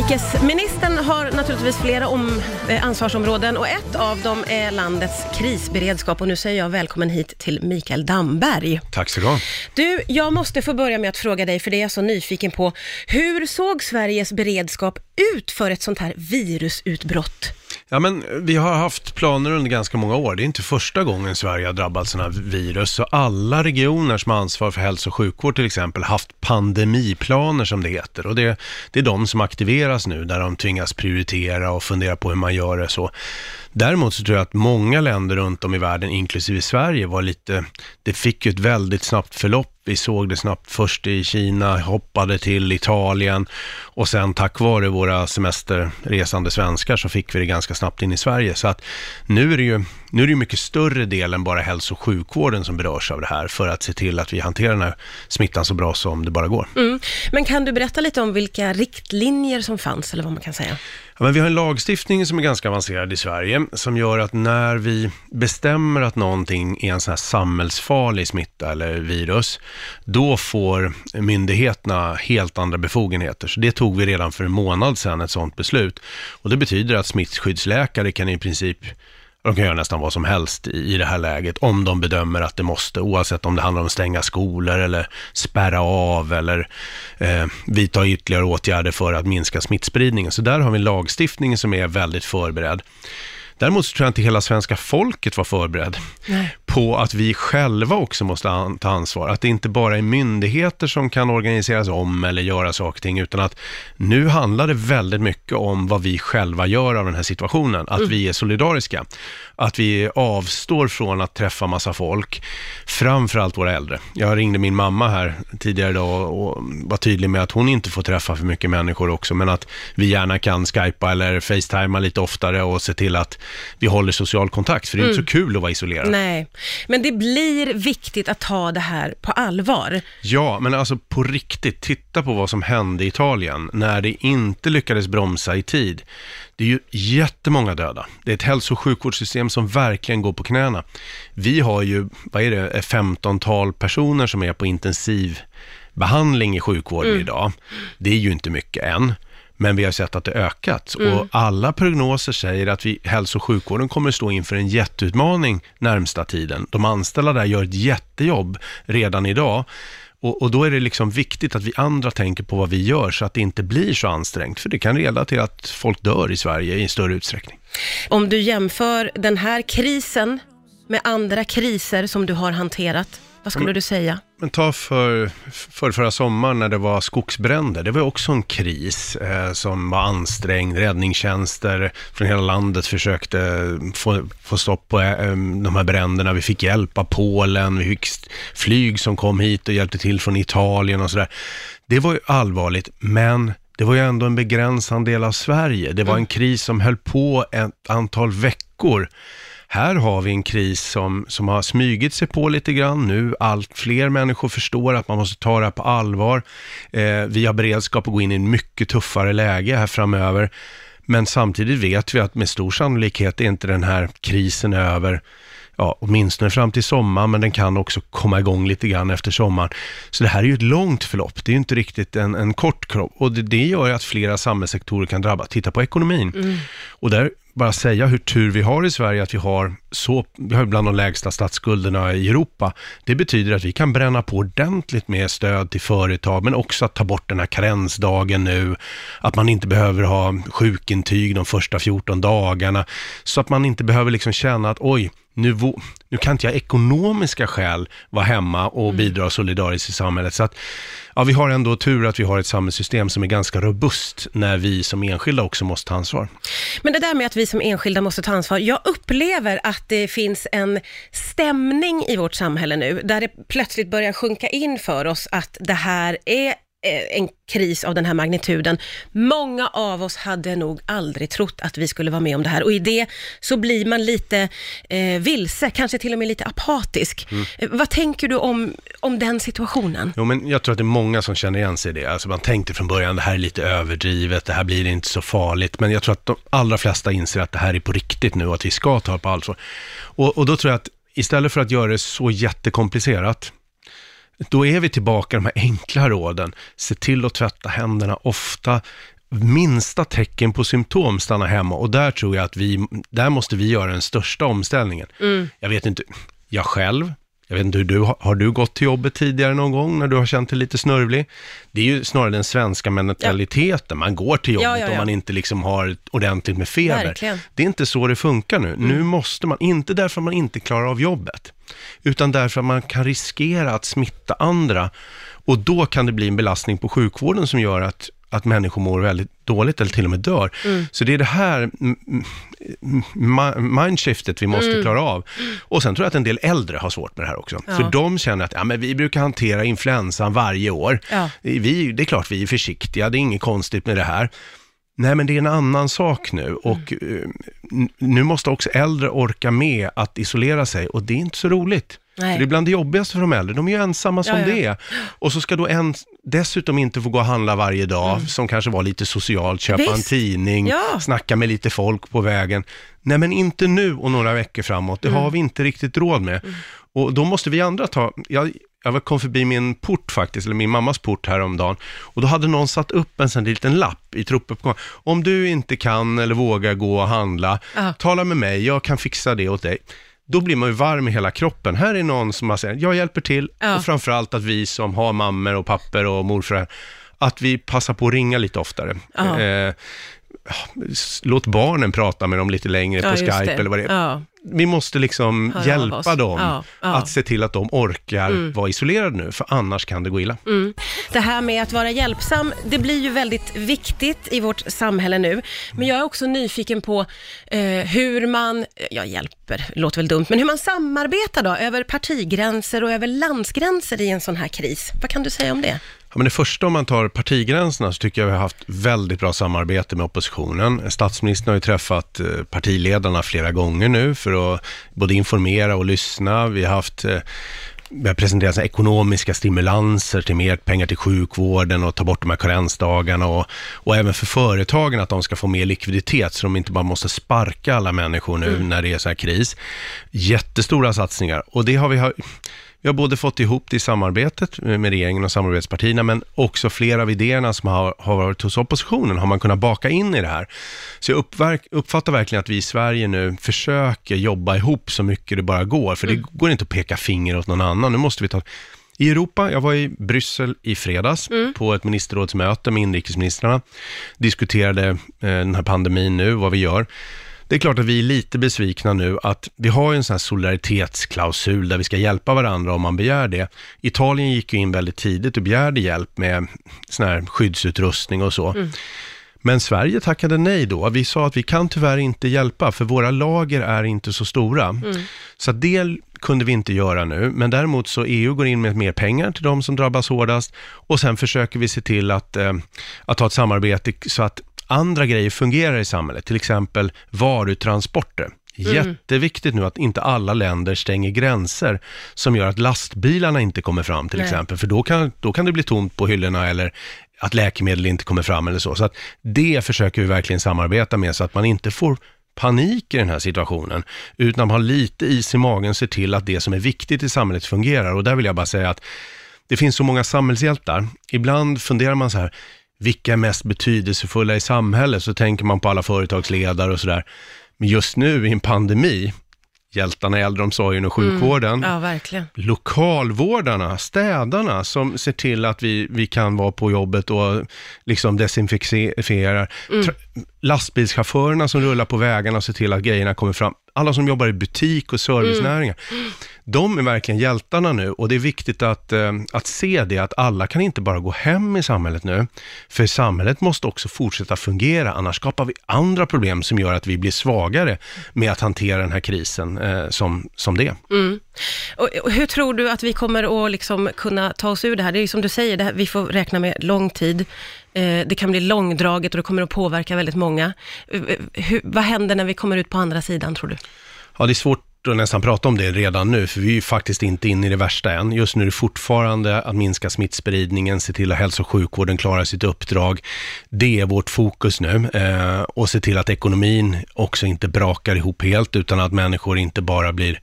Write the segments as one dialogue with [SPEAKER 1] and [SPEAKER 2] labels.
[SPEAKER 1] Inrikesministern har naturligtvis flera om, eh, ansvarsområden och ett av dem är landets krisberedskap. Och nu säger jag välkommen hit till Mikael Damberg.
[SPEAKER 2] Tack så du ha.
[SPEAKER 1] Du, jag måste få börja med att fråga dig, för det är jag så nyfiken på. Hur såg Sveriges beredskap ut för ett sånt här virusutbrott?
[SPEAKER 2] Ja, men vi har haft planer under ganska många år. Det är inte första gången Sverige har drabbats av virus. Så alla regioner som har ansvar för hälso och sjukvård till exempel har haft pandemiplaner som det heter. Och det, det är de som aktiveras nu, där de tvingas prioritera och fundera på hur man gör det så. Däremot så tror jag att många länder runt om i världen, inklusive Sverige, var lite, det fick ju ett väldigt snabbt förlopp. Vi såg det snabbt först i Kina, hoppade till Italien och sen tack vare våra semesterresande svenskar så fick vi det ganska snabbt in i Sverige. Så att nu är det ju nu är det mycket större del än bara hälso och sjukvården som berörs av det här för att se till att vi hanterar den här smittan så bra som det bara går.
[SPEAKER 1] Mm. Men kan du berätta lite om vilka riktlinjer som fanns, eller vad man kan säga?
[SPEAKER 2] Ja, men vi har en lagstiftning som är ganska avancerad i Sverige som gör att när vi bestämmer att någonting är en sån här samhällsfarlig smitta eller virus, då får myndigheterna helt andra befogenheter. Så det tog vi redan för en månad sedan, ett sådant beslut. Och det betyder att smittskyddsläkare kan i princip de kan göra nästan vad som helst i det här läget om de bedömer att det måste, oavsett om det handlar om att stänga skolor eller spärra av eller eh, vidta ytterligare åtgärder för att minska smittspridningen. Så där har vi en lagstiftning som är väldigt förberedd. Däremot så tror jag inte hela svenska folket var förberedd Nej. på att vi själva också måste ta ansvar. Att det inte bara är myndigheter som kan organiseras om eller göra saker och ting, utan att nu handlar det väldigt mycket om vad vi själva gör av den här situationen. Att mm. vi är solidariska. Att vi avstår från att träffa massa folk, framförallt våra äldre. Jag ringde min mamma här tidigare idag och var tydlig med att hon inte får träffa för mycket människor också, men att vi gärna kan skypa eller facetima lite oftare och se till att vi håller social kontakt, för det är mm. inte så kul att vara isolerad.
[SPEAKER 1] Nej, men det blir viktigt att ta det här på allvar.
[SPEAKER 2] Ja, men alltså på riktigt, titta på vad som hände i Italien när det inte lyckades bromsa i tid. Det är ju jättemånga döda. Det är ett hälso och sjukvårdssystem som verkligen går på knäna. Vi har ju, vad är det, 15-tal personer som är på intensivbehandling i sjukvården mm. idag. Det är ju inte mycket än men vi har sett att det ökat. Mm. Och alla prognoser säger att vi, hälso och sjukvården kommer att stå inför en jätteutmaning närmsta tiden. De anställda där gör ett jättejobb redan idag. Och, och, då är det liksom viktigt att vi andra tänker på vad vi gör så att det inte blir så ansträngt. För det kan leda till att folk dör i Sverige i större utsträckning.
[SPEAKER 1] Om du jämför den här krisen med andra kriser som du har hanterat, vad skulle men, du säga?
[SPEAKER 2] Men ta för, för förra sommaren när det var skogsbränder. Det var också en kris eh, som var ansträngd. Räddningstjänster från hela landet försökte få, få stopp på eh, de här bränderna. Vi fick hjälp av Polen. Vi fick flyg som kom hit och hjälpte till från Italien och sådär. Det var ju allvarligt, men det var ju ändå en begränsad del av Sverige. Det var en mm. kris som höll på ett antal veckor. Här har vi en kris som, som har smygit sig på lite grann nu. Allt fler människor förstår att man måste ta det här på allvar. Eh, vi har beredskap att gå in i en mycket tuffare läge här framöver. Men samtidigt vet vi att med stor sannolikhet är inte den här krisen över ja, åtminstone fram till sommaren, men den kan också komma igång lite grann efter sommaren. Så det här är ju ett långt förlopp, det är ju inte riktigt en, en kort kropp och det, det gör ju att flera samhällssektorer kan drabbas. Titta på ekonomin. Mm. Och där bara säga hur tur vi har i Sverige att vi har så, vi har bland de lägsta statsskulderna i Europa. Det betyder att vi kan bränna på ordentligt med stöd till företag, men också att ta bort den här karensdagen nu, att man inte behöver ha sjukintyg de första 14 dagarna, så att man inte behöver liksom känna att oj, nu, nu kan inte jag ekonomiska skäl vara hemma och mm. bidra solidariskt i samhället. Så att, ja, vi har ändå tur att vi har ett samhällssystem som är ganska robust när vi som enskilda också måste ta ansvar.
[SPEAKER 1] Men det där med att vi som enskilda måste ta ansvar, jag upplever att det finns en stämning i vårt samhälle nu, där det plötsligt börjar sjunka in för oss att det här är en kris av den här magnituden. Många av oss hade nog aldrig trott att vi skulle vara med om det här och i det så blir man lite eh, vilse, kanske till och med lite apatisk. Mm. Eh, vad tänker du om, om den situationen?
[SPEAKER 2] Jo, men jag tror att det är många som känner igen sig i det. Alltså man tänkte från början, det här är lite överdrivet, det här blir inte så farligt, men jag tror att de allra flesta inser att det här är på riktigt nu och att vi ska ta det på allvar. Och, och då tror jag att istället för att göra det så jättekomplicerat, då är vi tillbaka i de här enkla råden. Se till att tvätta händerna ofta. minsta tecken på symptom stanna hemma och där tror jag att vi, där måste vi göra den största omställningen. Jag vet inte, jag själv, jag vet inte hur du, har du gått till jobbet tidigare någon gång när du har känt dig lite snörvlig? Det är ju snarare den svenska mentaliteten, man går till jobbet
[SPEAKER 1] Ja, ja, ja.
[SPEAKER 2] om man inte liksom har ordentligt med feber.
[SPEAKER 1] Verkligen.
[SPEAKER 2] Det är inte så det funkar nu. Nu måste man, inte därför att man inte klarar av jobbet, utan därför att man kan riskera att smitta andra. Och då kan det bli en belastning på sjukvården som gör att, att människor mår väldigt dåligt eller till och med dör. Så det är det här mm, mm, mi- mindshiftet vi måste klara av. Och sen tror jag att en del äldre har svårt med det här också.
[SPEAKER 1] Ja.
[SPEAKER 2] För de känner att ja, men vi brukar hantera influensan varje år.
[SPEAKER 1] Ja.
[SPEAKER 2] Vi, det är klart vi är försiktiga, det är inget konstigt med det här. Nej, men det är en annan sak nu och
[SPEAKER 1] Mm.
[SPEAKER 2] eh, n- nu måste också äldre orka med att isolera sig och det är inte så roligt.
[SPEAKER 1] Nej.
[SPEAKER 2] Det är bland det jobbigaste för de äldre, de är ju ensamma som
[SPEAKER 1] Ja, ja.
[SPEAKER 2] det är. Och så ska då en dessutom inte få gå och handla varje dag,
[SPEAKER 1] Mm.
[SPEAKER 2] som kanske var lite socialt, köpa en
[SPEAKER 1] Visst.
[SPEAKER 2] tidning,
[SPEAKER 1] Ja.
[SPEAKER 2] snacka med lite folk på vägen. Nej, men inte nu och några veckor framåt, det
[SPEAKER 1] Mm.
[SPEAKER 2] har vi inte riktigt råd med. Och då måste vi andra ta, jag, jag kom förbi min port faktiskt, eller min mammas port häromdagen, och då hade någon satt upp en sån liten lapp i trappuppgången. Om du inte kan eller vågar gå och handla,
[SPEAKER 1] Ja.
[SPEAKER 2] tala med mig, jag kan fixa det åt dig. Då blir man ju varm i hela kroppen. Här är någon som har sagt, jag hjälper till,
[SPEAKER 1] Ja.
[SPEAKER 2] och framförallt att vi som har mammor och papper och morföräldrar, att vi passar på att ringa lite oftare. Eh, låt barnen prata med dem lite längre
[SPEAKER 1] Ja,
[SPEAKER 2] på Skype eller vad det är.
[SPEAKER 1] Ja.
[SPEAKER 2] Vi måste liksom
[SPEAKER 1] Höra av
[SPEAKER 2] hjälpa dem
[SPEAKER 1] Ja, ja.
[SPEAKER 2] att se till att de orkar vara isolerade nu, för annars kan det gå illa.
[SPEAKER 1] Mm. Det här med att vara hjälpsam, det blir ju väldigt viktigt i vårt samhälle nu. Men jag är också nyfiken på eh, hur man, jag hjälper, låter väl dumt, men hur man samarbetar då över partigränser och över landsgränser i en sån här kris. Vad kan du säga om det?
[SPEAKER 2] Ja, men det första om man tar partigränserna så tycker jag vi har haft väldigt bra samarbete med oppositionen. Statsministern har ju träffat eh, partiledarna flera gånger nu för att både informera och lyssna. Vi har haft eh, vi har presenterat ekonomiska stimulanser till mer pengar till sjukvården och ta bort de här karensdagarna och, och även för företagen att de ska få mer likviditet så de inte bara måste sparka alla människor nu när det är så här kris. Jättestora satsningar och det har vi har, vi har både fått ihop det i samarbetet med regeringen och samarbetspartierna, men också flera av idéerna som har, har varit hos oppositionen har man kunnat baka in i det här. Så jag uppverk, uppfattar verkligen att vi i Sverige nu försöker jobba ihop så mycket det bara går, för det går inte att peka finger åt någon annan. Nu måste vi ta i Europa, jag var i Bryssel i fredags på ett ministerrådsmöte med inrikesministrarna, diskuterade eh, den här pandemin nu, vad vi gör. Det är klart att vi är lite besvikna nu att vi har ju en sån här solidaritetsklausul där vi ska hjälpa varandra om man begär det. Italien gick ju in väldigt tidigt och begärde hjälp med sån här skyddsutrustning och så. Men Sverige tackade nej då. Vi sa att vi kan tyvärr inte hjälpa för våra lager är inte så stora. Så att det kunde vi inte göra nu, men däremot så EU går in med mer pengar till de som drabbas hårdast och sen försöker vi se till att, eh, att ha ett samarbete så att andra grejer fungerar i samhället, till exempel varutransporter. Jätteviktigt nu att inte alla länder stänger gränser som gör att lastbilarna inte kommer fram till
[SPEAKER 1] Nej.
[SPEAKER 2] exempel, för då kan, då kan det bli tomt på hyllorna eller att läkemedel inte kommer fram eller så. Så att det försöker vi verkligen samarbeta med så att man inte får panik i den här situationen, utan man har lite is i magen ser till att det som är viktigt i samhället fungerar. Och där vill jag bara säga att det finns så många samhällshjältar. Ibland funderar man så här, vilka är mest betydelsefulla i samhället? Så tänker man på alla företagsledare och sådär. Men just nu i en pandemi, hjältarna i äldreomsorgen och sjukvården,
[SPEAKER 1] Ja, verkligen.
[SPEAKER 2] lokalvårdarna, städarna som ser till att vi, vi kan vara på jobbet och liksom desinficerar. Tra- Lastbilschaufförerna som rullar på vägarna och ser till att grejerna kommer fram. Alla som jobbar i butik och servicenäringar. De är verkligen hjältarna nu och det är viktigt att, eh, att se det att alla kan inte bara gå hem i samhället nu. För samhället måste också fortsätta fungera, annars skapar vi andra problem som gör att vi blir svagare med att hantera den här krisen eh, som, som det.
[SPEAKER 1] Och, och hur tror du att vi kommer att liksom kunna ta oss ur det här? Det är ju som du säger, här, vi får räkna med lång tid. Eh, det kan bli långdraget och det kommer att påverka väldigt många. Eh, eh, hur, vad händer när vi kommer ut på andra sidan, tror du?
[SPEAKER 2] Ja, det är svårt att nästan prata om det redan nu, för vi är ju faktiskt inte inne i det värsta än. Just nu är det fortfarande att minska smittspridningen, se till att hälso och sjukvården klarar sitt uppdrag. Det är vårt fokus nu eh, och se till att ekonomin också inte brakar ihop helt, utan att människor inte bara blir,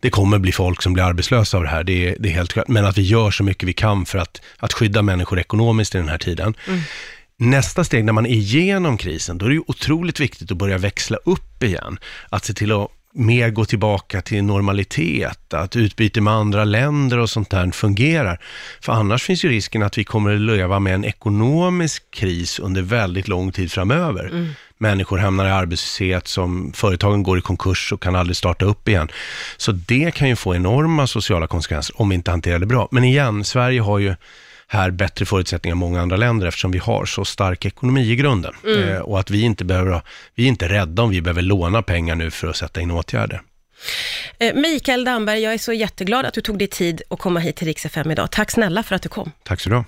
[SPEAKER 2] det kommer bli folk som blir arbetslösa av det här, det är, det är helt klart, men att vi gör så mycket vi kan för att, att skydda människor ekonomiskt i den här tiden. nästa steg när man är igenom krisen, då är det ju otroligt viktigt att börja växla upp igen. Att se till att mer gå tillbaka till normalitet, att utbyte med andra länder och sånt där fungerar. För annars finns ju risken att vi kommer att leva med en ekonomisk kris under väldigt lång tid framöver. Mm. Människor hamnar i arbetslöshet, som företagen går i konkurs och kan aldrig starta upp igen. Så det kan ju få enorma sociala konsekvenser om vi inte hanterar det bra. Men igen, Sverige har ju här bättre förutsättningar än många andra länder eftersom vi har så stark ekonomi i grunden. Mm. Eh, och att vi inte behöver, vi är inte rädda om vi behöver låna pengar nu för att sätta in åtgärder.
[SPEAKER 1] Eh, Mikael Damberg, jag är så jätteglad att du tog dig tid att komma hit till Rix FM idag. Tack snälla för att du kom.
[SPEAKER 2] Tack så du.